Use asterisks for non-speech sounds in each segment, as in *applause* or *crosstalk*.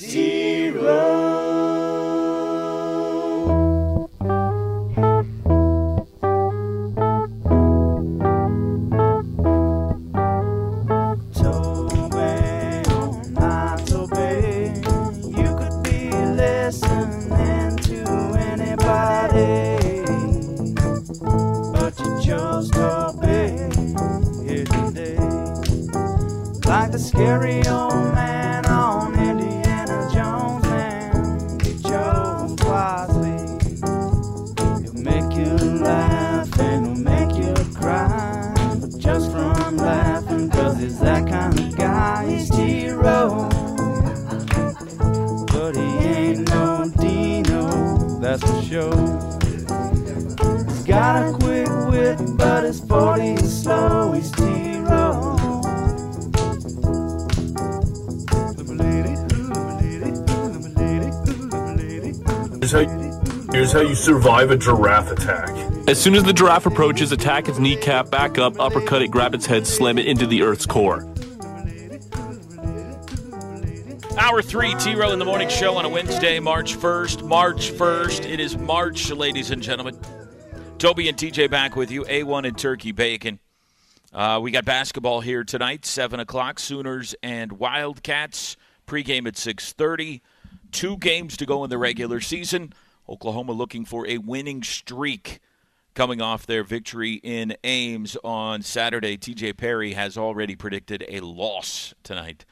Toby, survive a giraffe attack. As soon as the giraffe approaches, attack its kneecap, back up, uppercut it, grab its head, slam it into the Earth's core. Hour three, T Row in the Morning Show on a Wednesday, March 1st. March 1st. It is March, ladies and gentlemen. Toby and TJ back with you. A1 and Turkey Bacon. Uh, we got basketball here tonight, 7 o'clock. Sooners and Wildcats. Pregame at 6.30. Two games to go in the regular season. Oklahoma looking for a winning streak coming off their victory in Ames on Saturday. TJ Perry has already predicted a loss tonight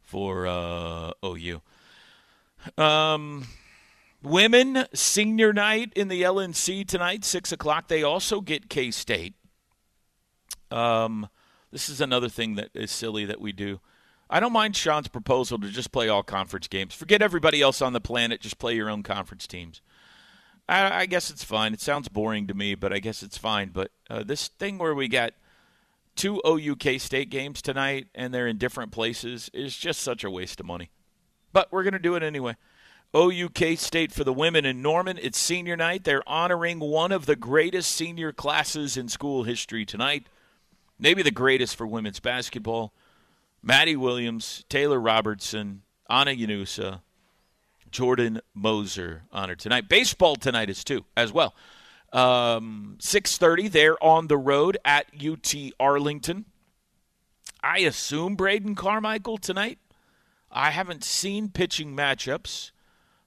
for uh, OU. Um, women senior night in the LNC tonight, six o'clock. They also get K State. Um, this is another thing that is silly that we do. I don't mind Sean's proposal to just play all conference games. Forget everybody else on the planet. Just play your own conference teams. I, I guess it's fine. It sounds boring to me, but I guess it's fine. But uh, this thing where we got two OUK State games tonight and they're in different places is just such a waste of money. But we're going to do it anyway. OUK State for the women in Norman. It's senior night. They're honoring one of the greatest senior classes in school history tonight. Maybe the greatest for women's basketball. Madi Williams, Taylor Robertson, Ana Llanusa, Jordan Moser honored tonight. Baseball tonight is too as well. Um, Six thirty. They're on the road at UT Arlington. I assume Braden Carmichael tonight. I haven't seen pitching matchups,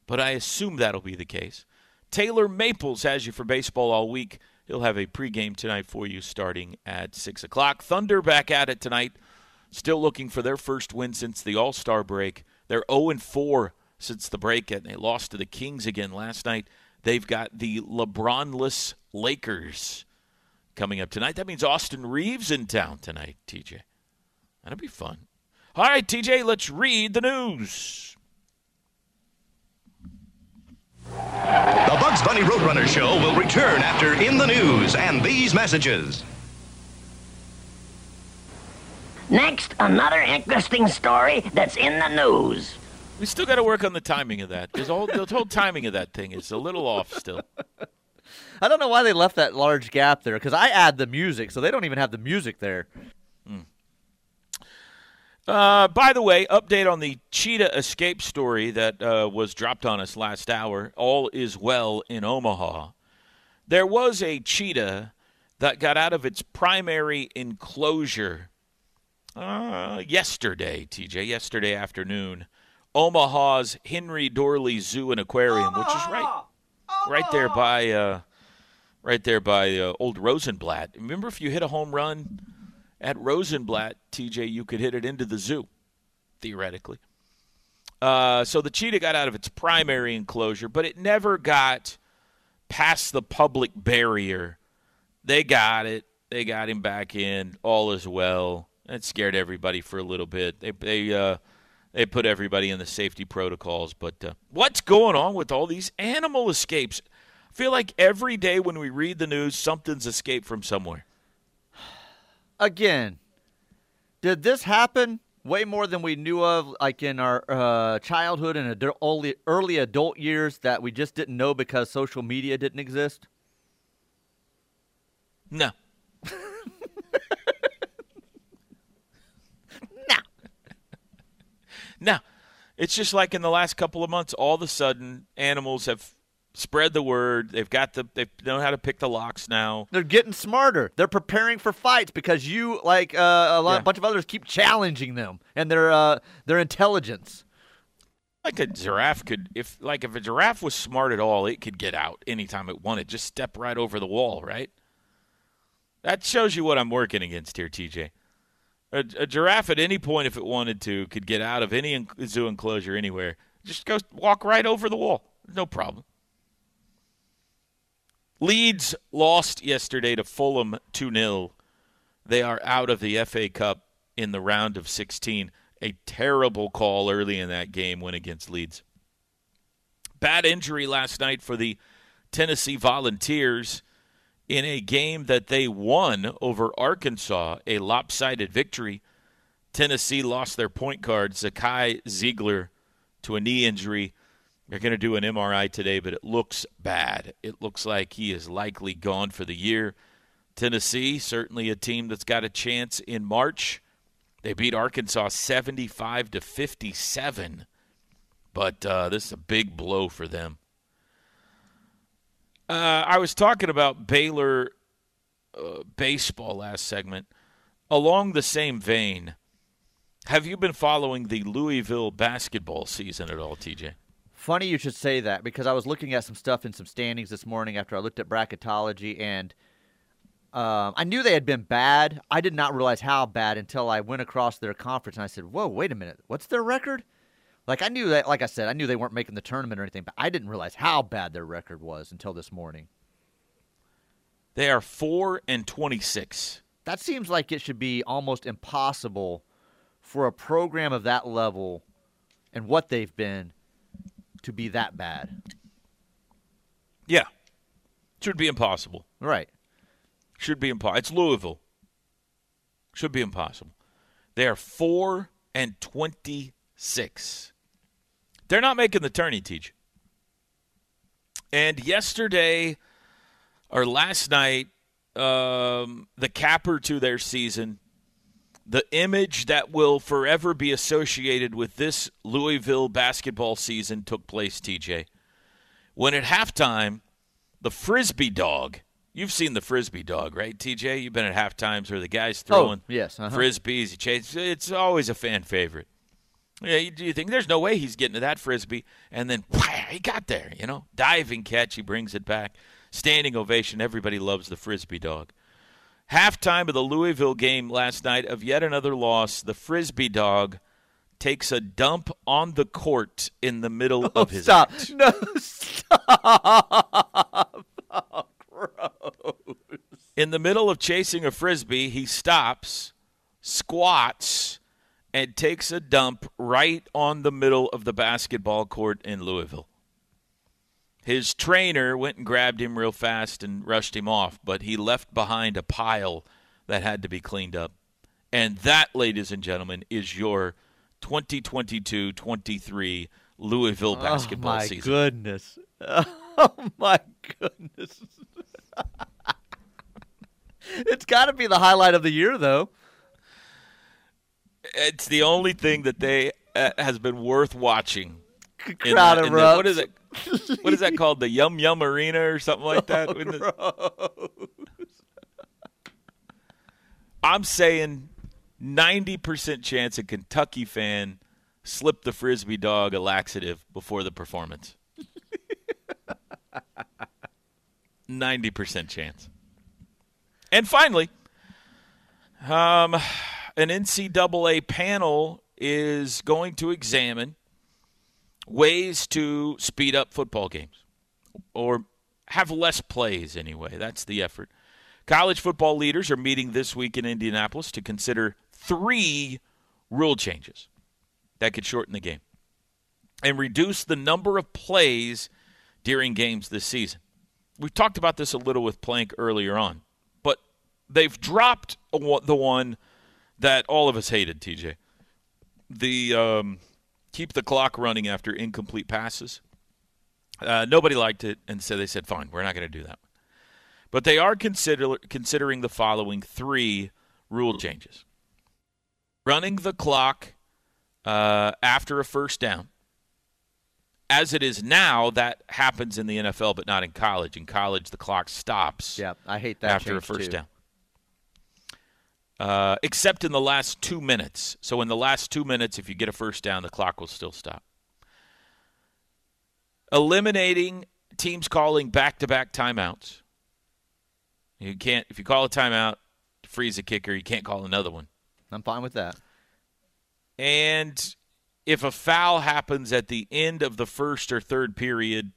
but I assume that'll be the case. Taylor Maples has you for baseball all week. He'll have a pregame tonight for you starting at 6 o'clock. Thunder back at it tonight. Still looking for their first win since the All Star break. They're 0 4 since the break, and they lost to the Kings again last night. They've got the LeBronless Lakers coming up tonight. That means Austin Reaves in town tonight, TJ. That'll be fun. All right, TJ, let's read the news. The Bugs Bunny Roadrunner Show will return after In the News and these messages. Next, another interesting story that's in the news. We still got to work on the timing of that because all the whole timing of that thing is a little off still. *laughs* I don't know why they left that large gap there because I add the music, so they don't even have the music there. Uh, by the way, update on the cheetah escape story that uh, was dropped on us last hour. All is well in Omaha. There was a cheetah that got out of its primary enclosure uh, yesterday, TJ, yesterday afternoon. Omaha's Henry Doorly Zoo and Aquarium, which is right, right there by, uh, right there by uh, Old Rosenblatt. Remember, if you hit a home run at Rosenblatt, TJ, you could hit it into the zoo, theoretically. Uh, so the cheetah got out of its primary enclosure, but it never got past the public barrier. They got it. They got him back in. All is well. It scared everybody for a little bit. They they uh, they put everybody in the safety protocols. But uh, what's going on with all these animal escapes? I feel like every day when we read the news, something's escaped from somewhere. *sighs* Again, did this happen way more than we knew of, like in our uh, childhood and adu- early, early adult years that we just didn't know because social media didn't exist? No. *laughs* no. It's just like in the last couple of months, all of a sudden, animals have spread the word. They've got the they know how to pick the locks now. They're getting smarter. They're preparing for fights because you, like uh, a lot, Yeah. bunch of others, keep challenging them and their uh, their intelligence. Like a giraffe could, if like if a giraffe was smart at all, it could get out anytime it wanted. Just step right over the wall, right? That shows you what I'm working against here, TJ. A, a giraffe at any point, if it wanted to, could get out of any en- zoo enclosure anywhere. Just go walk right over the wall. No problem. Leeds lost yesterday to Fulham 2 0. They are out of the FA Cup in the round of 16. A terrible call early in that game went against Leeds. Bad injury last night for the Tennessee Volunteers in a game that they won over Arkansas, a lopsided victory. Tennessee lost their point guard, Zakai Zeigler, to a knee injury. They're going to do an MRI today, but it looks bad. It looks like he is likely gone for the year. Tennessee, certainly a team that's got a chance in March. They beat Arkansas 75 to 57, but uh, this is a big blow for them. Uh, I was talking about Baylor uh, baseball last segment. Along the same vein, have you been following the Louisville basketball season at all, TJ? Funny you should say that because I was looking at some stuff in some standings this morning after I looked at bracketology and um, I knew they had been bad. I did not realize how bad until I went across their conference and I said, "Whoa, wait a minute, what's their record?" Like I knew that, like I said, I knew they weren't making the tournament or anything, but I didn't realize how bad their record was until this morning. They are 4 and 26. That seems like it should be almost impossible for a program of that level and what they've been to be that bad. Yeah. Should be impossible. Right. Should be impossible. It's Louisville. Should be impossible. They are 4 and 26. They're not making the tourney, teach. And yesterday or last night, um, the capper to their season, the image that will forever be associated with this Louisville basketball season took place, TJ. When at halftime, the frisbee dog. You've seen the frisbee dog, right, TJ? You've been at half times where the guy's throwing Oh, yes, uh-huh. frisbees. It's always a fan favorite. Yeah, you, you think there's no way he's getting to that frisbee, and then he got there. You know, diving catch. He brings it back. Standing ovation. Everybody loves the frisbee dog. Halftime of the Louisville game last night of yet another loss. The frisbee dog takes a dump on the court in the middle *laughs* oh, of his Oh, Stop. act. No, *laughs* stop. Oh, gross. in the middle of chasing a frisbee, he stops, squats, and takes a dump right on the middle of the basketball court in Louisville. His trainer went and grabbed him real fast and rushed him off, but he left behind a pile that had to be cleaned up. And that, ladies and gentlemen, is your 2022 23 Louisville oh, basketball season. oh, my season. goodness. *laughs* Oh, my goodness. *laughs* it's got to be the highlight of the year, though. It's the only thing that they uh, has been worth watching. In Crowd that- in the- what is it? What is that called? The Yum Yum Arena or something like that? *laughs* Oh, Wouldn't I'm saying 90% chance a Kentucky fan slipped the frisbee dog a laxative before the performance. *laughs* 90% chance. And finally, um, an NCAA panel is going to examine ways to speed up football games or have less plays anyway. That's the effort. College football leaders are meeting this week in Indianapolis to consider three rule changes that could shorten the game and reduce the number of plays during games this season. We've talked about this a little with Plank earlier on, but they've dropped the one that all of us hated, TJ. The um, keep the clock running after incomplete passes. Uh, nobody liked it, and so they said, "Fine, we're not going to do that." But they are consider- considering the following three rule changes: running the clock uh, after a first down as it is now, that happens in the NFL, but not in college. In college, the clock stops Yeah, I hate that after a first too. down. Uh, except in the last two minutes. So in the last two minutes, if you get a first down, the clock will still stop. Eliminating teams calling back-to-back timeouts. You can't if you call a timeout, to freeze a kicker. You can't call another one. I'm fine with that. And if a foul happens at the end of the first or third period,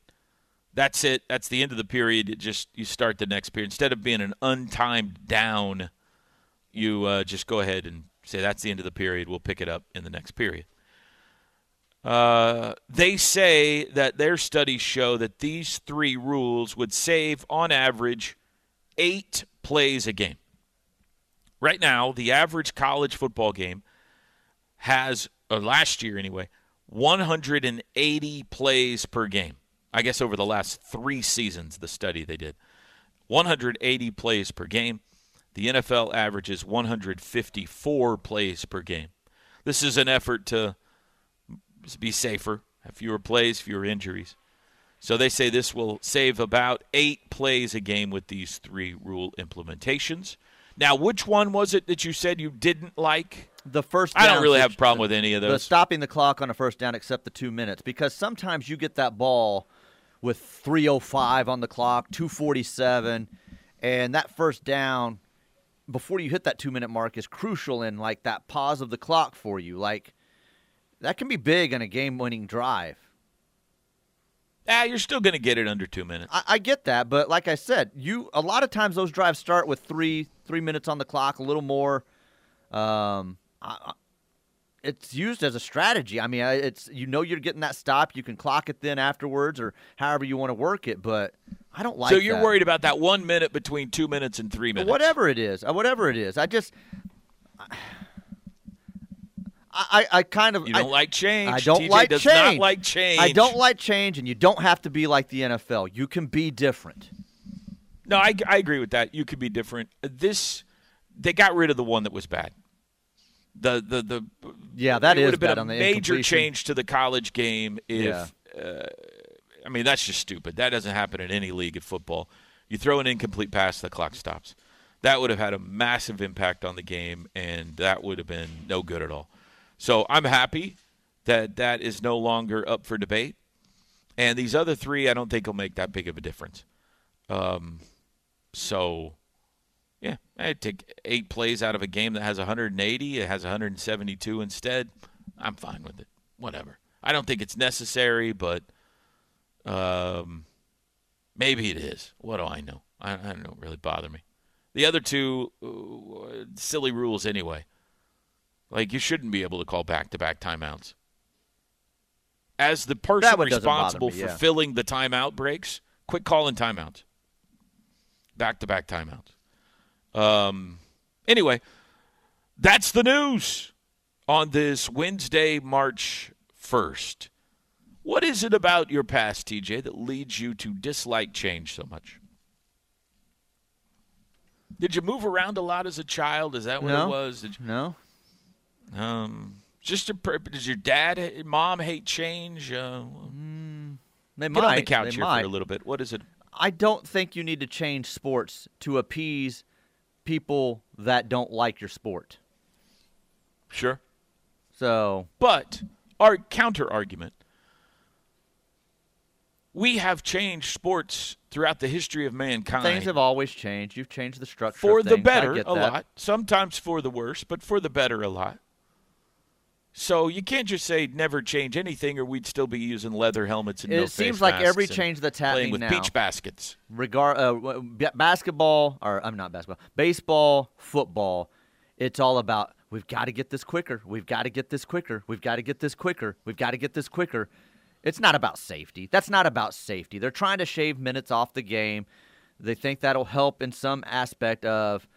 that's it. That's the end of the period. It just you start the next period instead of being an untimed down. You uh, just go ahead and say that's the end of the period. We'll pick it up in the next period. Uh, they say that their studies show that these three rules would save, on average, eight plays a game. Right now, the average college football game has, or last year anyway, 180 plays per game. I guess over the last three seasons, the study they did. 180 plays per game. The NFL averages 154 plays per game. This is an effort to be safer, have fewer plays, fewer injuries. So they say this will save about eight plays a game with these three rule implementations. Now, which one was it that you said you didn't like? The first I don't really have a problem with any of those. The stopping the clock on a first down except the two minutes because sometimes you get that ball with 305 on the clock, 247, and that first down before you hit that two minute mark is crucial in like that pause of the clock for you. Like that can be big in a game winning drive. Ah, you're still going to get it under two minutes. I, I get that, but like I said, you a lot of times those drives start with three three minutes on the clock, a little more. Um, I, I- it's used as a strategy. I mean, it's you know you're getting that stop. You can clock it then afterwards, or however you want to work it. But I don't like. so you're that. worried about that one minute between two minutes and three minutes. Whatever it is, uh, whatever it is, I just. I, I, I kind of You don't I, like change. I don't TJ like does change. not like change. I don't like change, and you don't have to be like the NFL. You can be different. No, I, I agree with that. You could be different. This, they got rid of the one that was bad. The the the Yeah, that is would have been a major change to the college game if. Yeah. Uh, I mean, that's just stupid. That doesn't happen in any league of football. You throw an incomplete pass, the clock stops. That would have had a massive impact on the game, and that would have been no good at all. So I'm happy that that is no longer up for debate. And these other three, I don't think will make that big of a difference. Um, so, yeah, I'd take eight plays out of a game that has 180. It has 172 instead. I'm fine with it. Whatever. I don't think it's necessary, but um, maybe it is. What do I know? I, I don't really bother me. The other two, uh, silly rules anyway. Like you shouldn't be able to call back-to-back timeouts. As the person That one doesn't bother responsible me, for yeah. filling the timeout breaks, quit calling timeouts. Back-to-back timeouts. Um. Anyway, that's the news on this Wednesday, March first. What is it about your past, TJ, that leads you to dislike change so much? Did you move around a lot as a child? Is that what No. it was? Did you, No, um, just a, per- does your dad, mom hate change? Uh, they get might. on the couch they here might. for a little bit. What is it? I don't think you need to change sports to appease people that don't like your sport. Sure, So but our counter argument: we have changed sports throughout the history of mankind. things have always changed. You've changed the structure for the better a lot sometimes for the worse but for the better a lot so you can't just say never change anything or we'd still be using leather helmets and It no seems like every change that's happening playing with now, beach baskets regard uh, basketball or I'm not basketball, baseball, football. It's all about we've got to get this quicker. We've got to get this quicker. We've got to get this quicker. We've got to get this quicker. It's not about safety. That's not about safety. They're trying to shave minutes off the game. They think that'll help in some aspect of,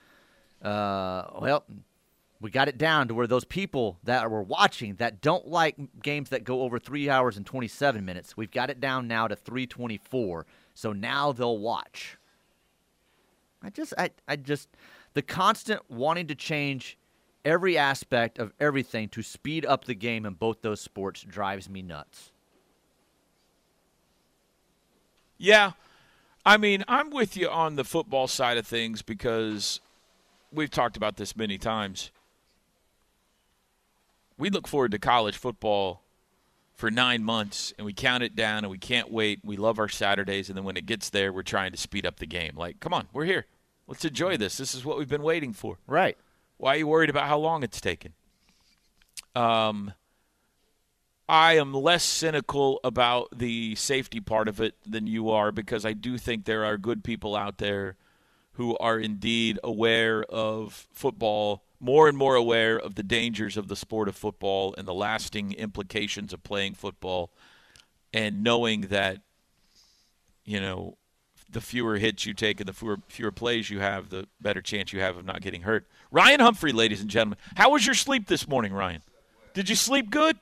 uh, well, we got it down to where those people that were watching that don't like games that go over three hours and 27 minutes, we've got it down now to 324. So now they'll watch. I just, I, I just, the constant wanting to change every aspect of everything to speed up the game in both those sports drives me nuts. Yeah. I mean, I'm with you on the football side of things because we've talked about this many times. We look forward to college football for nine months and we count it down and we can't wait. We love our Saturdays, and then when it gets there, we're trying to speed up the game. Like, come on, we're here. Let's enjoy this. This is what we've been waiting for. Right. Why are you worried about how long it's taken? Um, I am less cynical about the safety part of it than you are because I do think there are good people out there who are indeed aware of football, more and more aware of the dangers of the sport of football and the lasting implications of playing football, and knowing that, you know, the fewer hits you take and the fewer, fewer plays you have, the better chance you have of not getting hurt. Ryan Humphrey, ladies and gentlemen. How was your sleep this morning, Ryan? Did you sleep good?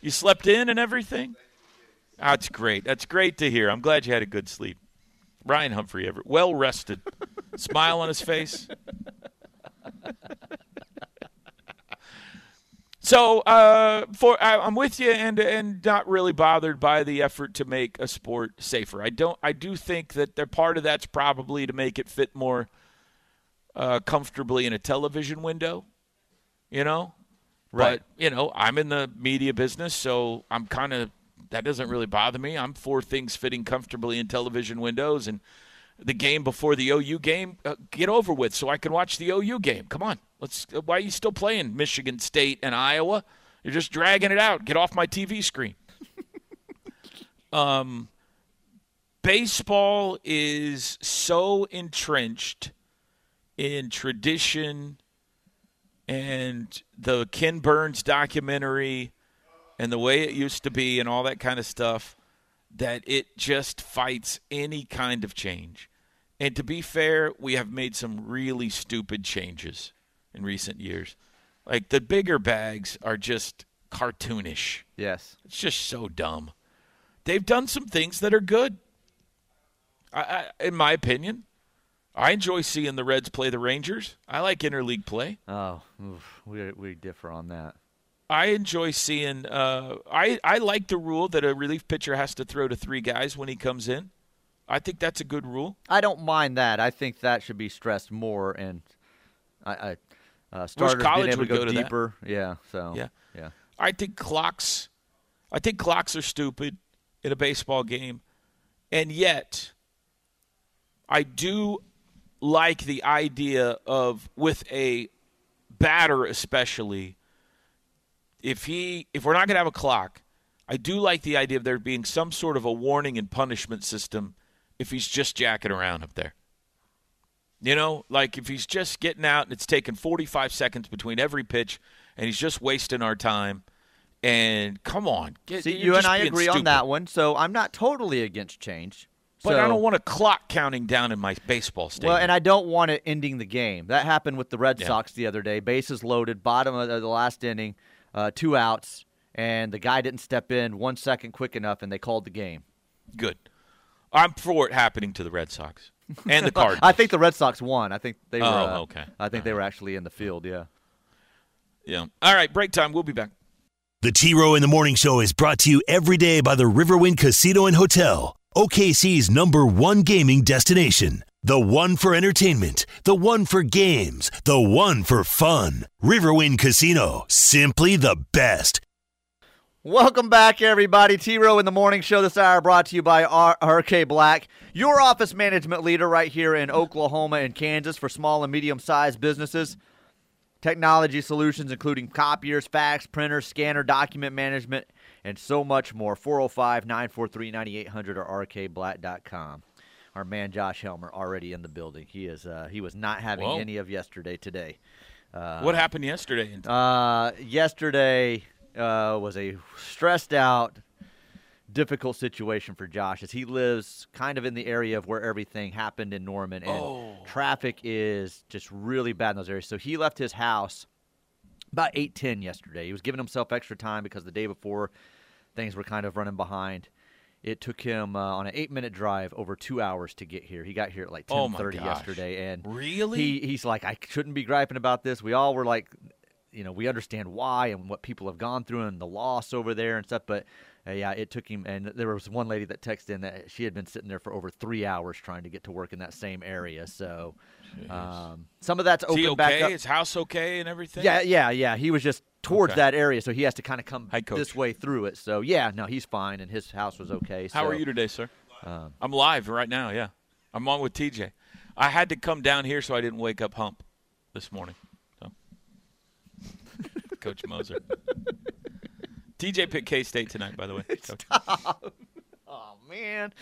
You slept in and everything? That's great. That's great to hear. I'm glad you had a good sleep. Ryan Humphrey, ever well rested, smile on his face. So, uh, for I, I'm with you, and and not really bothered by the effort to make a sport safer. I don't. I do think that they're part of that's probably to make it fit more uh, comfortably in a television window. You know, Right. But you know, I'm in the media business, so I'm kind of that doesn't really bother me. I'm for things fitting comfortably in television windows, and the game before the OU game uh, get over with, so I can watch the OU game. Come on, let's. Uh, why are you still playing Michigan State and Iowa? You're just dragging it out. Get off my TV screen. *laughs* um, baseball is so entrenched in tradition and the Ken Burns documentary and the way it used to be and all that kind of stuff that it just fights any kind of change. And to be fair, we have made some really stupid changes in recent years. Like the bigger bags are just cartoonish. Yes. It's just so dumb. They've done some things that are good. I, I, in my opinion, I enjoy seeing the Reds play the Rangers. I like interleague play. Oh, oof, we we differ on that. I enjoy seeing. Uh, I I like the rule that a relief pitcher has to throw to three guys when he comes in. I think that's a good rule. I don't mind that. I think that should be stressed more, and I, I uh, starters college being able would to go, go to that. deeper. Yeah. So. Yeah. Yeah. I think clocks. I think clocks are stupid in a baseball game, and yet I do like the idea of with a batter especially if he if we're not going to have a clock i do like the idea of there being some sort of a warning and punishment system if he's just jacking around up there you know like if he's just getting out and it's taking 45 seconds between every pitch and he's just wasting our time and come on get, See, you're and I agree on that one. So I'm not totally against change. but so, i don't want a clock counting down in my baseball stadium Well, and I don't want it ending the game. That happened with the Red Yeah. Sox the other day. Bases loaded, bottom of the last inning, uh, two outs, and the guy didn't step in one second quick enough, and they called the game. Good. I'm for it happening to the Red Sox *laughs* and the Cardinals. I think the Red Sox won. I think they were. Oh, uh, okay. I think they were actually in the field. Yeah. yeah. All right, break time. We'll be back. The T Row in the Morning Show is brought to you every day by the Riverwind Casino and Hotel, OKC's number one gaming destination. The one for entertainment, the one for games, the one for fun. Riverwind Casino, simply the best. Welcome back, everybody. T Row in the Morning Show this hour brought to you by R- RK Black, your office management leader right here in Oklahoma and Kansas for small and medium sized businesses. Technology solutions including copiers, fax, printers, scanner, document management, and so much more. 405 943 9800 or rkblack.com. Our man Josh Helmer already in the building. He is uh, he was not having Whoa. any of yesterday today. Uh, what happened yesterday? in- Uh, yesterday uh, was a stressed out, difficult situation for Josh as he lives kind of in the area of where everything happened in Norman, and Oh. traffic is just really bad in those areas. So he left his house about eight ten yesterday. He was giving himself extra time because the day before things were kind of running behind. It took him uh, on an eight minute drive over two hours to get here. He got here at like Oh ten my yesterday, and Really? he he's like, I shouldn't be griping about this. We all were like, you know, we understand why and what people have gone through and the loss over there and stuff. But Uh, yeah, it took him, and there was one lady that texted in that she had been sitting there for over three hours trying to get to work in that same area. So, um, some of that's open back up. His house okay and everything? Yeah, yeah, yeah. He was just towards Okay. that area, so he has to kind of come Hi, this way through it. So, yeah, no, he's fine, and his house was okay. How so, are you today, sir? Um, I'm live right now. Yeah, I'm on with TJ. I had to come down here so I didn't wake up Hump this morning. Coach Moser. TJ picked K State tonight, by the way. Coach. *laughs* Oh man,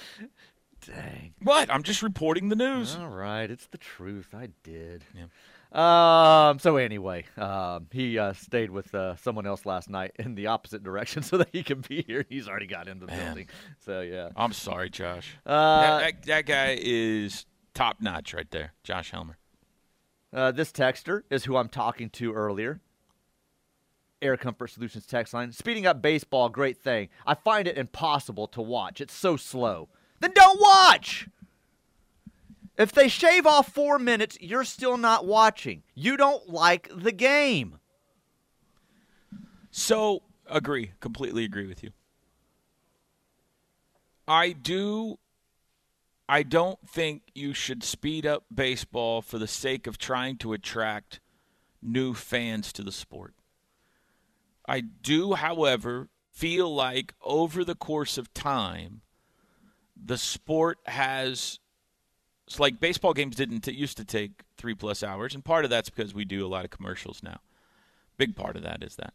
dang. What? I'm just reporting the news. All right, it's the truth. I did. Yeah. Um. So anyway, um, he uh, stayed with uh, someone else last night in the opposite direction *laughs* so that he can be here. He's already got into the Man. building. So yeah. I'm sorry, Josh. Uh, that, that, that guy is top notch right there, Josh Helmer. Uh, this texter is who I'm talking to earlier. Air Comfort Solutions text line. Speeding up baseball, great thing. I find it impossible to watch. It's so slow. Then don't watch! If they shave off four minutes, you're still not watching. You don't like the game. So agree, completely agree with you. I do. I don't think you should speed up baseball for the sake of trying to attract new fans to the sport. I do, however, feel like over the course of time, the sport has. It's like baseball games didn't used to take three plus hours, and part of that's because we do a lot of commercials now. Big part of that is that.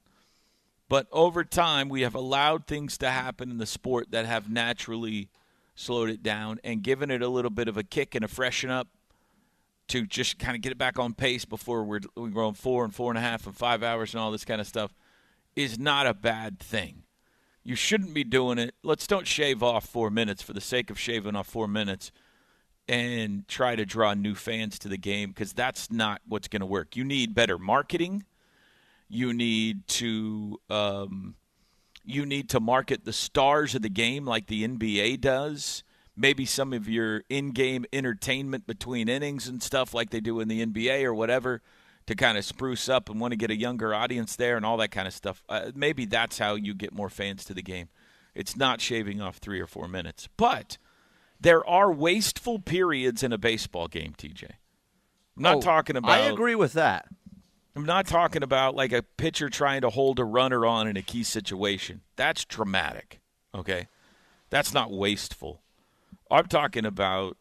But over time, we have allowed things to happen in the sport that have naturally slowed it down and given it a little bit of a kick and a freshen up to just kind of get it back on pace before we're, we're going four and four and a half and five hours and all this kind of stuff is not a bad thing. You shouldn't be doing it. Let's don't shave off four minutes for the sake of shaving off four minutes and try to draw new fans to the game because that's not what's going to work. You need better marketing. You need to um, you need to market the stars of the game like the NBA does. Maybe some of your in-game entertainment between innings and stuff like they do in the NBA or whatever to kind of spruce up and want to get a younger audience there and all that kind of stuff. Uh, maybe that's how you get more fans to the game. It's not shaving off three or four minutes, but there are wasteful periods in a baseball game. TJ, I'm not Oh, talking about. I agree with that. I'm not talking about like a pitcher trying to hold a runner on in a key situation. That's dramatic. Okay. That's not wasteful. I'm talking about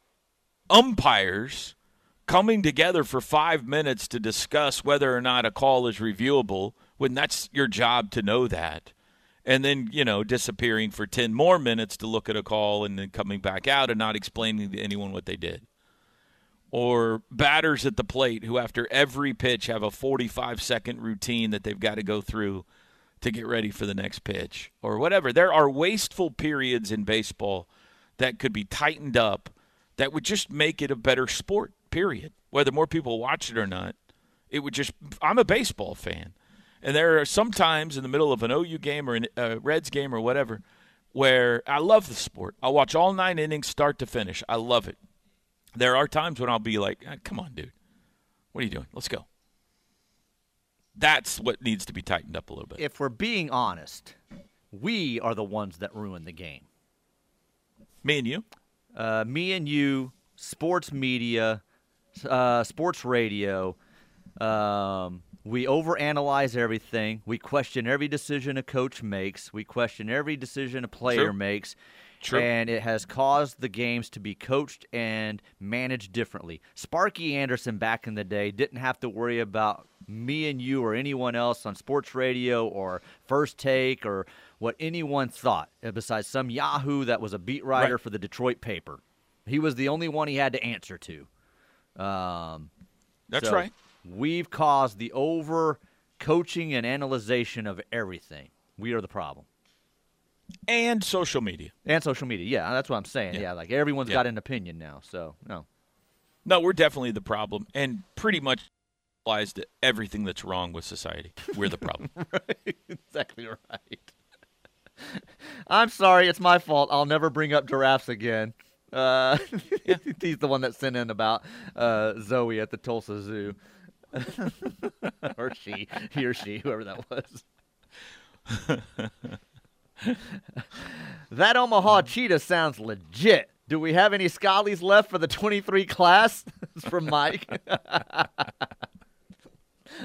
umpires coming together for five minutes to discuss whether or not a call is reviewable when that's your job to know that. And then, you know, disappearing for 10 more minutes to look at a call and then coming back out and not explaining to anyone what they did or batters at the plate who after every pitch have a 45 second routine that they've got to go through to get ready for the next pitch or whatever there are wasteful periods in baseball that could be tightened up that would just make it a better sport period whether more people watch it or not it would just i'm a baseball fan and there are sometimes in the middle of an ou game or a reds game or whatever where i love the sport i'll watch all nine innings start to finish i love it there are times when I'll be like, "Ah, "Come on, dude, what are you doing? Let's go." That's what needs to be tightened up a little bit. If we're being honest, we are the ones that ruin the game. Me and you, uh, me and you, sports media, uh, sports radio, um, we overanalyze everything. We question every decision a coach makes. We question every decision a player True. makes. True. And it has caused the games to be coached and managed differently. Sparky Anderson back in the day didn't have to worry about me and you or anyone else on sports radio or first take or what anyone thought, uh, besides some Yahoo that was a beat writer Right. for the Detroit paper. He was the only one he had to answer to. Um, that's so right. We've caused the over coaching and analyzation of everything. We are the problem. And social media. And social media. Yeah, that's what I'm saying. Yeah. Yeah, like everyone's Yeah. got an opinion now. So, no. No, we're definitely the problem, and pretty much applies to everything that's wrong with society. We're the problem. *laughs* right. Exactly right. *laughs* I'm sorry. It's my fault. I'll never bring up giraffes again. Uh, *laughs* he's the one that sent in about uh, Zoe at the Tulsa Zoo. *laughs* or she, he or she, whoever that was. that Omaha cheetah sounds legit. Do we have any Scallies left for the 23 class? it's *laughs* from Mike.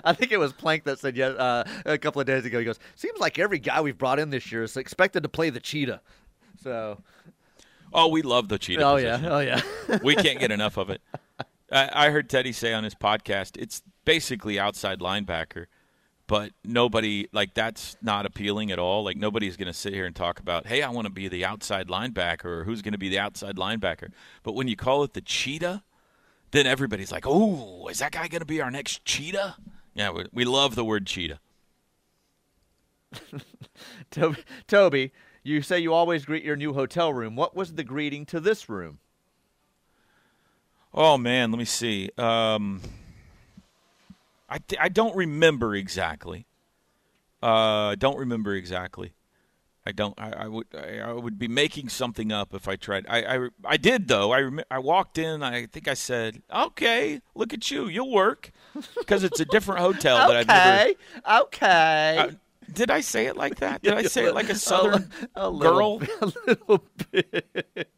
I think it was Plank that said yeah, uh, a couple of days ago. He goes, "Seems like every guy we've brought in this year is expected to play the cheetah." So, Oh, we love the cheetah. oh position. yeah, oh yeah. we can't get enough of it. I, I heard Teddy say on his podcast, it's basically outside linebacker, but nobody like that's not appealing at all. Like nobody's going to sit here and talk about, hey, I want to be the outside linebacker or who's going to be the outside linebacker. But when you call it the cheetah, then everybody's like, oh, is that guy going to be our next cheetah? Yeah, we, we love the word cheetah. *laughs* Toby, Toby, you say you always greet your new hotel room. What was the greeting to this room? Oh man, let me see. Um, I I don't remember exactly. Uh, I don't remember exactly. I don't. I, I would. I, I would be making something up if I tried. I I, I did though. I rem- I walked in. I think I said, "Okay, look at you. You'll work," because it's a different hotel that I've never. *laughs* okay, okay. Did I say it like that? *laughs* Did I say it like a southern a little, girl? *laughs* A little bit.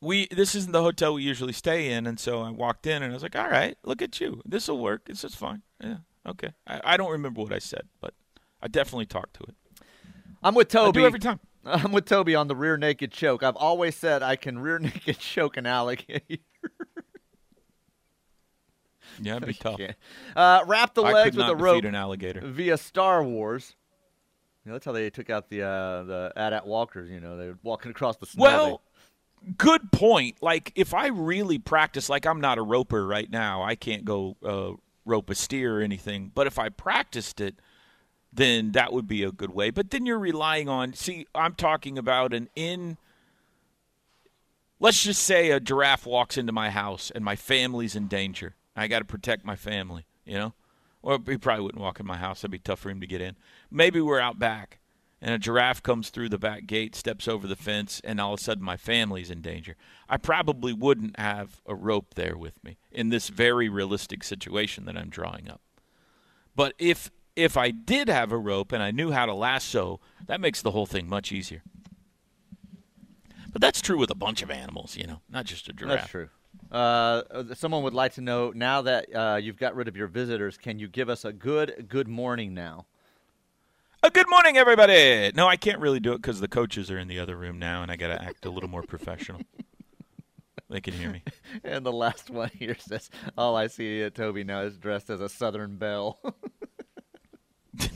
we this isn't the hotel we usually stay in, and so I walked in and I was like, "All right, look at you. This will work. This is fine. Yeah, okay." I, I don't remember what I said, but I definitely talked to it. I'm with I Toby do every time. *laughs* I'm with Toby on the rear naked choke. I've always said I can rear naked choke an alligator. *laughs* Yeah, it'd be tough. Uh, wrap the I legs with a rope an alligator. via Star Wars. You know, that's how they took out the uh, the AT-AT walkers. You know, they were walking across the snow. Well, good point. Like if I really practice, like I'm not a roper right now, I can't go uh, rope a steer or anything. But if I practiced it, then that would be a good way. But then you're relying on. See, I'm talking about an in. Let's just say a giraffe walks into my house and my family's in danger. I got to protect my family. You know, or he probably wouldn't walk in my house. That'd be tough for him to get in. Maybe we're out back and a giraffe comes through the back gate, steps over the fence, and all of a sudden my family's in danger. I probably wouldn't have a rope there with me in this very realistic situation that I'm drawing up. But if if I did have a rope and I knew how to lasso, that makes the whole thing much easier. But that's true with a bunch of animals, you know, not just a giraffe. That's true. Uh, someone would like to know now that uh, you've got rid of your visitors, can you give us a good good morning now? A good morning, everybody. No, I can't really do it because the coaches are in the other room now, and I got to act a little more professional. They can hear me. *laughs* And the last one here says, "All I see at Toby now is dressed as a Southern belle." *laughs*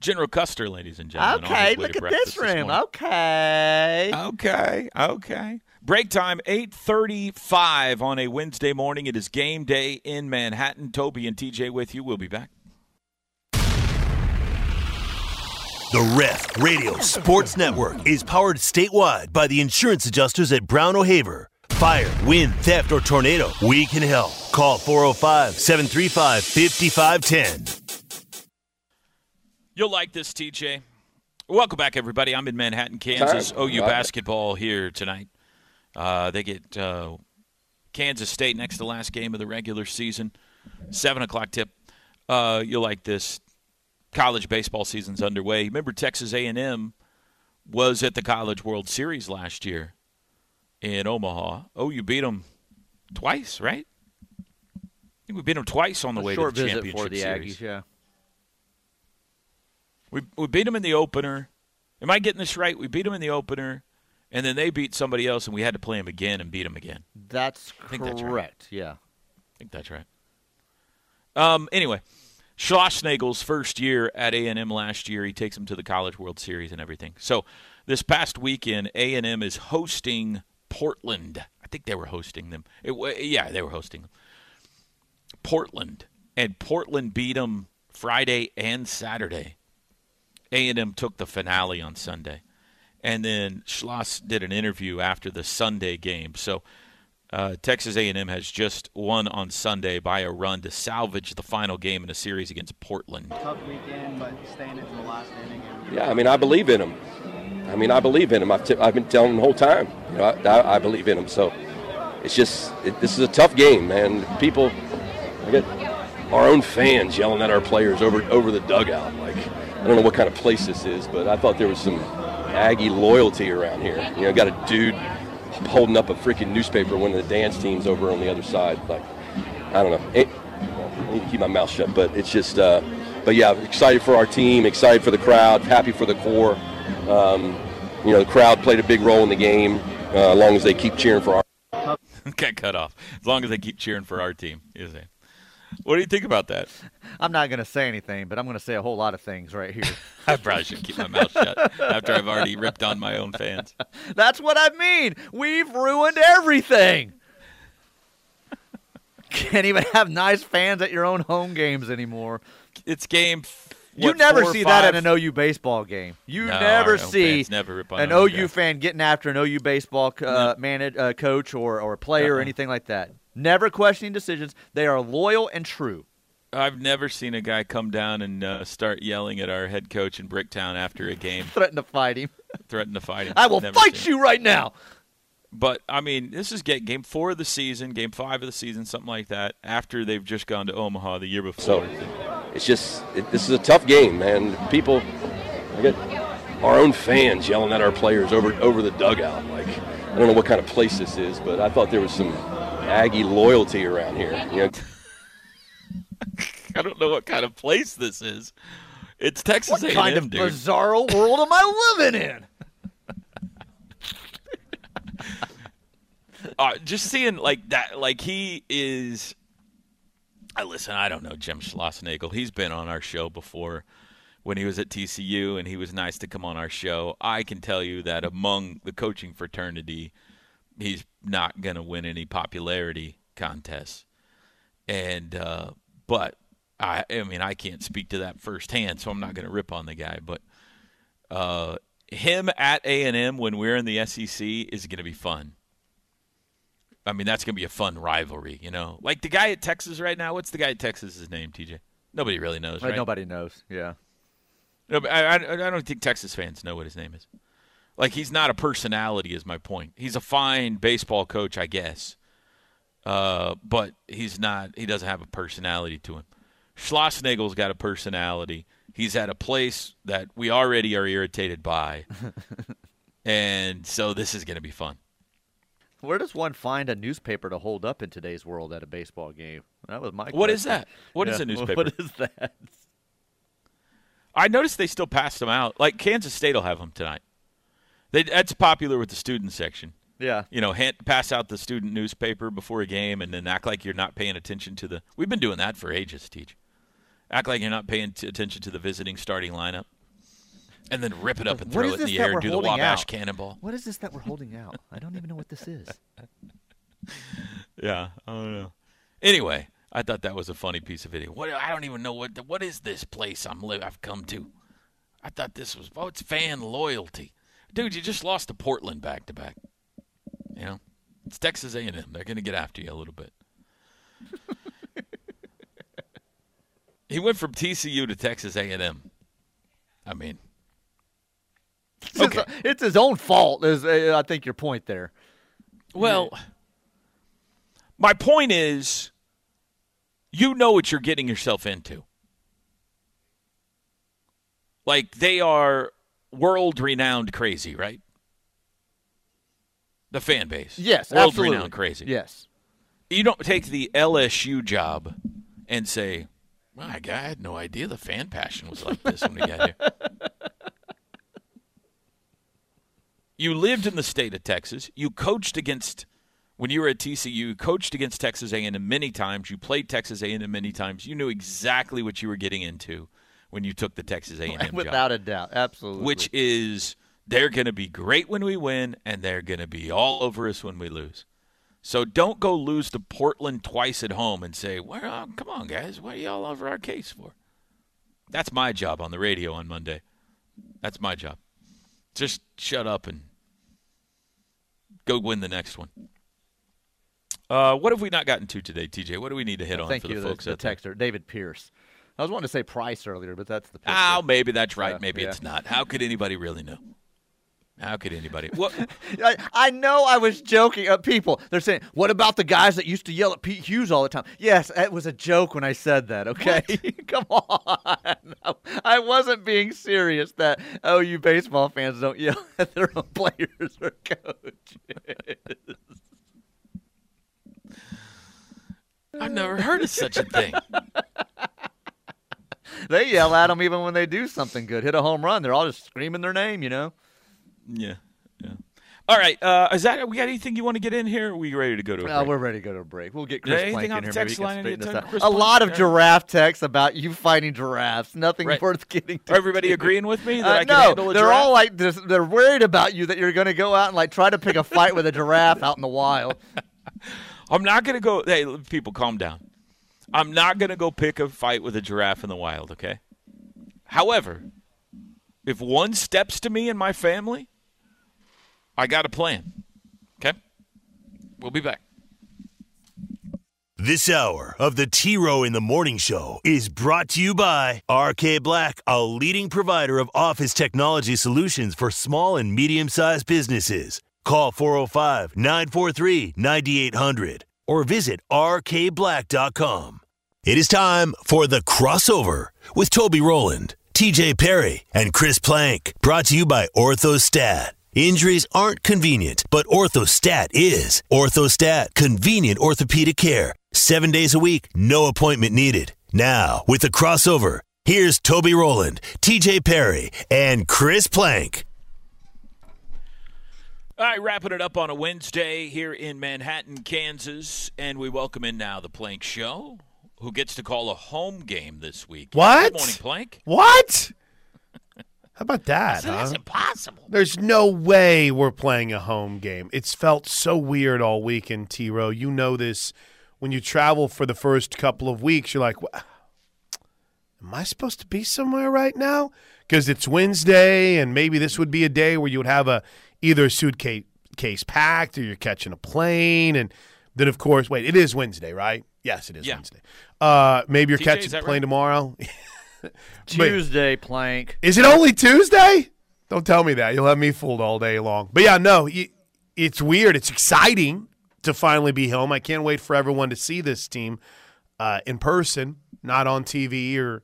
General Custer, ladies and gentlemen. okay, look at breakfast this room. morning. Okay. Okay, okay. Break time, 8.35 on a Wednesday morning. It is game day in Manhattan. Toby and TJ with you. We'll be back. The Ref Radio Sports Network is powered statewide by the insurance adjusters at Brown O'Haver. Fire, wind, theft, or tornado, we can help. Call 405 735 5510. You'll like this, TJ. Welcome back, everybody. I'm in Manhattan, Kansas. OU basketball here tonight. Uh, they get uh, Kansas State next to the last game of the regular season. Seven o'clock tip. Uh, you'll like this. College baseball season's underway. Remember, Texas A&M was at the College World Series last year in Omaha. Oh, you beat them twice, right? I think we beat them twice on the A way to the visit championship for the series. Aggies. Yeah. We we beat them in the opener. Am I getting this right? We beat them in the opener, and then they beat somebody else, and we had to play them again and beat them again. That's think that's right. correct. Yeah. I think that's right. Um. Anyway, Schlossnagle's first year at A and M last year, he takes them to the College World Series and everything. So this past weekend, A and M is hosting Portland. I think they were hosting them. It, yeah, they were hosting them. Portland and Portland beat them Friday and Saturday. A and M took the finale on Sunday, and then Schloss did an interview after the Sunday game. So uh, Texas A&M has just won on Sunday by a run to salvage the final game in a series against Portland. Tough weekend, but staying into the last inning. And Yeah, I mean, I believe in them. I mean, I believe in them. I've, t- I've been telling him the whole time. You know, I, I, I believe in them. So it's just, it, this is a tough game, man. People, I get our own fans yelling at our players over over the dugout. Like, I don't know what kind of place this is, but I thought there was some Aggie loyalty around here. You know, got a dude holding up a freaking newspaper, one of the dance teams over on the other side. Like, I don't know. It, I need to keep my mouth shut, but it's just, uh, but yeah, excited for our team, excited for the crowd, happy for the core. Um, you know, the crowd played a big role in the game, uh, as long as they keep cheering for our. *laughs* Got cut off. As long as they keep cheering for our team, you say. What do you think about that? I'm not going to say anything, but I'm going to say a whole lot of things right here. *laughs* I probably should keep my mouth shut after I've already ripped on my own fans. *laughs* That's what I mean. We've ruined everything. *laughs* Can't even have nice fans at your own home games anymore. It's game. f- You never see that at an OU baseball game. You No, never see never an OU guys. fan getting after an OU baseball uh, man, uh, coach or, or player or Uh-uh. anything like that. Never questioning decisions. They are loyal and true. I've never seen a guy come down and uh, start yelling at our head coach in Bricktown after a game, Threaten to fight him. threaten to fight him. I will Never fight seen it. you right now. But I mean, this is ga- game four of the season, game five of the season, something like that. After they've just gone to Omaha the year before. So it's just it, this is a tough game, man. People, I got our own fans yelling at our players over over the dugout. Like I don't know what kind of place this is, but I thought there was some Aggie loyalty around here. You know, *laughs* I don't know what kind of place this is. It's Texas What A&M, kind of dude. bizarro world am I living in? *laughs* uh, just seeing like that, like he is. I listen. I don't know Jim Schlossnagle. He's been on our show before when he was at TCU, and he was nice to come on our show. I can tell you that among the coaching fraternity, he's not going to win any popularity contests. And uh, but I, I mean, I can't speak to that firsthand, so I'm not going to rip on the guy. But uh, him at A and M when we're in the SEC is going to be fun. I mean, that's going to be a fun rivalry, you know. Like the guy at Texas right now. What's the guy at Texas' name, TJ? Nobody really knows, Like, right? Nobody knows. Yeah. No, I, I, I don't think Texas fans know what his name is. Like he's not a personality, is my point. He's a fine baseball coach, I guess, uh, but he's not. He doesn't have a personality to him. Schlossnagle's got a personality. He's at a place that we already are irritated by, *laughs* and so this is going to be fun. Where does one find a newspaper to hold up in today's world at a baseball game? That was my. What is question. that? What is Yeah, a *laughs* newspaper? What is that? I noticed they still pass them out. Like Kansas State will have them tonight. They, that's popular with the student section. Yeah. You know, hand, pass out the student newspaper before a game and then act like you're not paying attention to the. We've been doing that for ages, Teach. Act like you're not paying t- attention to the visiting starting lineup. And then rip it up and What throw it in the air and do the Wabash out? cannonball. What is this that we're holding out? I don't even know what this is. *laughs* Yeah, I don't know. Anyway, I thought that was a funny piece of video. What I don't even know what the, what is this place I'm li- I've come to. I thought this was oh, it's fan loyalty, dude. You just lost to Portland back to back. You know, it's Texas A&M. They're going to get after you a little bit. *laughs* he went from TCU to Texas A&M. I mean, It's, his, it's his own fault. Is uh, I think your point there. Well, my point is, you know what you're getting yourself into. Like they are world renowned crazy, right? The fan base. Yes, world absolutely. renowned crazy. Yes. You don't take the LSU job and say, "My God, I had no idea the fan passion was like this when we got here." *laughs* you lived in the state of Texas. You coached against when you were at TCU. You coached against Texas A&M many times. You played Texas A&M many times. You knew exactly what you were getting into when you took the Texas A&M *laughs* job Without a doubt, absolutely. which is they're going to be great when we win and they're going to be all over us when we lose. So don't go lose to Portland twice at home and say, "Well, come on, guys, what are you all over our case for?" That's my job on the radio on Monday. That's my job. Just shut up and go win the next one. Uh, what have we not gotten to today, TJ? What do we need to hit on Thank for you, the folks the, there? texter David Pierce. I was wanting to say Price earlier, but that's the. Pitcher. Oh, maybe that's right. Maybe yeah. it's not. How could anybody really know? How could anybody? What? *laughs* I, I know I was joking. Uh, people, they're saying, "What about the guys that used to yell at Pete Hughes all the time?" Yes, it was a joke when I said that. Okay, *laughs* come on. No, *laughs* I wasn't being serious. That oh, you baseball fans don't yell at their own players or coaches. I've never heard of such a thing. *laughs* they yell at them even when they do something good, hit a home run. They're all just screaming their name. You know. Yeah. Yeah. All right. Uh, is that we got anything you want to get in here? Are we ready to go to a Oh, break? we're ready to go to a break. We'll get Chris Plank in here. Text line, this out. A lot of giraffe texts about you fighting giraffes. Nothing Right. worth getting. To Are everybody agreeing with me that Uh, I can no, handle a they're all like they're worried about you that you're going to go out and like try to pick a fight with a giraffe out in the wild. *laughs* I'm not going to go. Hey, people, calm down. I'm not going to go pick a fight with a giraffe in the wild, okay? However, if one steps to me and my family, I got a plan. Okay? We'll be back. This hour of the T Row in the Morning Show is brought to you by RK Black, a leading provider of office technology solutions for small and medium sized businesses. Call 405 943 9800 or visit rkblack.com. It is time for the crossover with Toby Rowland, TJ Perry, and Chris Plank. Brought to you by Orthostat. Injuries aren't convenient, but Orthostat is. Orthostat, convenient orthopedic care. Seven days a week, no appointment needed. Now, with the crossover, here's Toby Rowland, TJ Perry, and Chris Plank. All right, wrapping it up on a Wednesday here in Manhattan, Kansas, and we welcome in now the Plank Show, who gets to call a home game this week. What? Good morning, Plank. What? How about that? So that's impossible. There's no way we're playing a home game. It's felt so weird all weekend, T Row. You know this. When you travel for the first couple of weeks, you're like, "Wha- Am I supposed to be somewhere right now? Because it's Wednesday, and maybe this would be a day where you would have a either a suitcase case packed or you're catching a plane. And then, of course, wait, it is Wednesday, right? Yes, it is Yeah. Wednesday. Uh, maybe you're TJ, catching a plane right? tomorrow. *laughs* Tuesday, Plank. Is it only Tuesday? Don't tell me that. You'll have me fooled all day long. But yeah, no, it's weird. It's exciting to finally be home. I can't wait for everyone to see this team uh, in person, not on TV or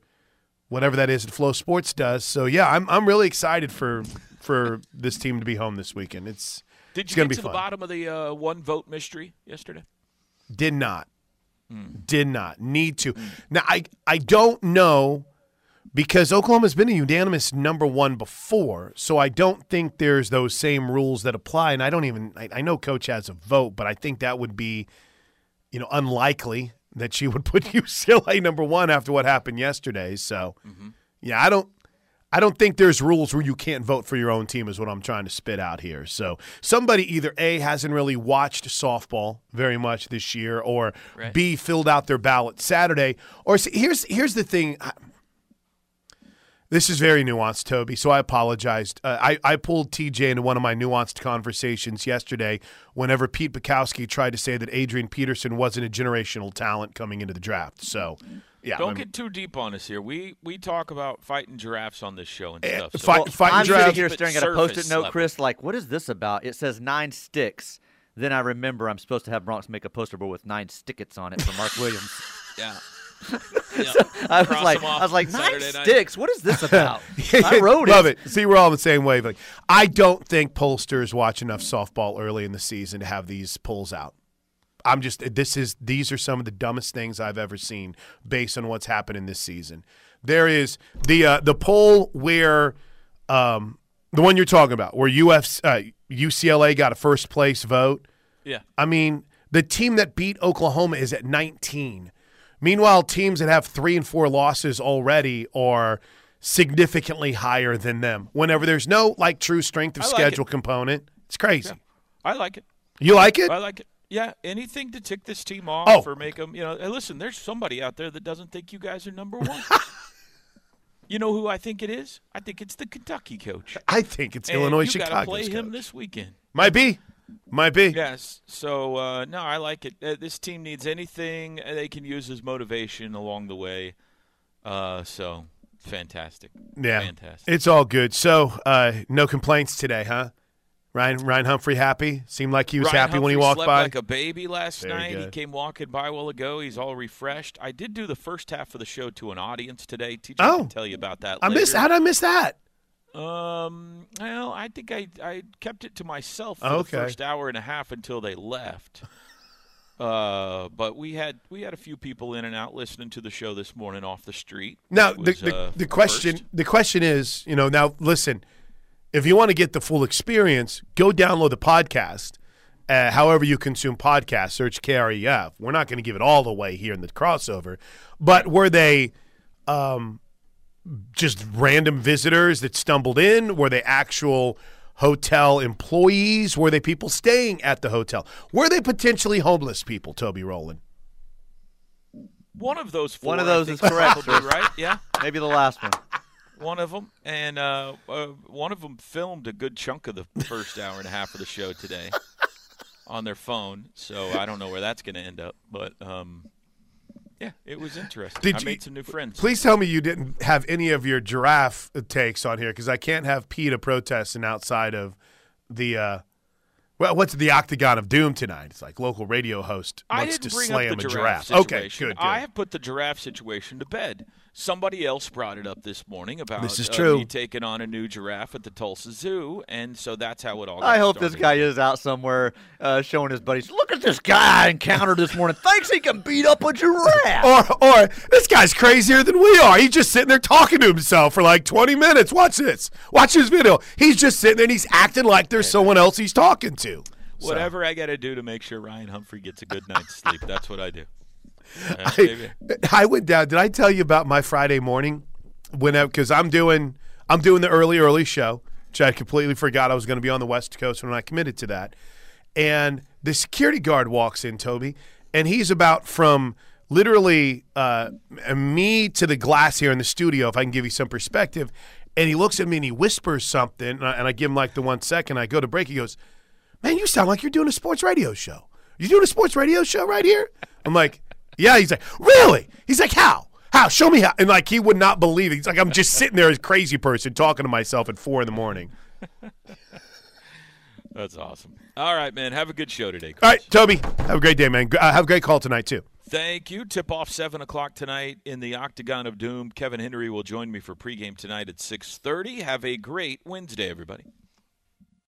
whatever that is that FloSports does. So yeah, I'm I'm really excited for for this team to be home this weekend. It's Did you gonna get be to fun. the bottom of the uh, one vote mystery yesterday? Did not. Hmm. Did not need to. Now I I don't know because Oklahoma's been a unanimous number one before, so I don't think there's those same rules that apply. And I don't even I, I know Coach has a vote, but I think that would be, you know, unlikely that she would put *laughs* UCLA number one after what happened yesterday. So yeah, I don't I don't think there's rules where you can't vote for your own team, is what I'm trying to spit out here. So somebody either A hasn't really watched softball very much this year, or Right. B filled out their ballot Saturday. Or see, here's here's the thing. I- This is very nuanced, Toby. So I apologized. Uh, I I pulled TJ into one of my nuanced conversations yesterday. Whenever Pete Bukowski tried to say that Adrian Peterson wasn't a generational talent coming into the draft. So yeah, Don't I'm- get too deep on us here. We we talk about fighting giraffes on this show and eh, stuff. So fight- Well, fighting I'm draft- sitting here staring at a post-it note, level. Chris. Like, what is this about? It says nine sticks. Then I remember I'm supposed to have Bronx make a poster board with nine stickets on it for Mark Williams. *laughs* *laughs* yeah. I was Cross like, I was like, nine Saturday night. sticks. What is this *laughs* about? I wrote it. Love it. it. See, we're all on the same wavelength. I don't think pollsters watch enough softball early in the season to have these polls out. I'm just this is these are some of the dumbest things I've ever seen based on what's happening this season. There is the uh, the poll where um, the one you're talking about where UF, uh, UCLA got a first place vote. Yeah. I mean, the team that beat Oklahoma is at 19. Meanwhile, teams that have three and four losses already are significantly higher than them. Whenever there's no like true strength of like schedule it. component, it's crazy. I like it. You like it? I like it. Yeah, anything to tick this team off Oh. or make them, you know. Listen, there's somebody out there that doesn't think you guys are number one. *laughs* you know who I think it is? I think it's the Kentucky coach. I think it's And Illinois you gotta Chicago. play him this weekend. Might be. Might be. Yes. So uh, no, I like it. Uh, this team needs anything they can use as motivation along the way. Uh, so fantastic. Yeah. Fantastic. It's all good. So, uh, no complaints today, huh? Ryan Ryan Humphrey happy? Seemed like he was Ryan happy when he walked slept by. like a baby last Very night. He came walking by a while ago. He's all refreshed. I did do the first half of the show to an audience today. TJ Oh. can tell you about that. I missed. later. How did I miss that? Um, well, I think I I kept it to myself for Okay. the first hour and a half until they left. *laughs* Uh, but we had we had a few people in and out listening to the show this morning off the street. Now which the the, uh, the question first. the question is, you know, now listen, if you want to get the full experience, go download the podcast. Uh, however you consume podcasts, search KREF. We're not going to give it all away here in the crossover, but were they um, just random visitors that stumbled in? Were they actual hotel employees? Were they people staying at the hotel? Were they potentially homeless people? Toby Rowland. One of those four. One of those is correct, *laughs* right? Yeah. Maybe the last one. One of them, and uh, uh, one of them filmed a good chunk of the first hour and a half of the show today on their phone. So I don't know where that's going to end up, but um, yeah, it was interesting. Did I you- made some new friends. Please tell me you didn't have any of your giraffe takes on here because I can't have PETA protesting outside of the uh, well, what's the Octagon of Doom tonight? It's like local radio host wants to slam a giraffe. giraffe. Okay, good. good. I have put the giraffe situation to bed. Somebody else brought it up this morning about This is uh, true. me taking on a new giraffe at the Tulsa Zoo, and so that's how it all. Got I hope this guy is out somewhere uh, showing his buddies. Look at this guy I encountered this morning. Thinks he can beat up a giraffe. or, or this guy's crazier than we are. He's just sitting there talking to himself for like 20 minutes. Watch this. Watch this video. He's just sitting there and he's acting like there's someone else he's talking to. So- Whatever I got to do to make sure Ryan Humphrey gets a good night's sleep, that's what I do. I. I went down. Did I tell you about my Friday morning? When because I'm doing I'm doing the early early show, which I completely forgot I was going to be on the West Coast when I committed to that. And the security guard walks in, Toby, and he's about from literally uh, me to the glass here in the studio. If I can give you some perspective, and he looks at me and he whispers something, and I, and I give him like the one second. I go to break. He goes, "Man, you sound like you're doing a sports radio show. You doing a sports radio show right here?" I'm like, "Yeah." He's like, "Really?" He's like, "How? How? Show me how." And like he would not believe it. He's like, "I'm just sitting there as a crazy person talking to myself at four in the morning." *laughs* That's awesome. All right, man. Have a good show today. All right, Toby, have a great day, man. Uh, have a great call tonight too. Thank you. Tip off seven o'clock tonight in the Octagon of Doom. Kevin Henry will join me for pregame tonight at six thirty. Have a great Wednesday, everybody.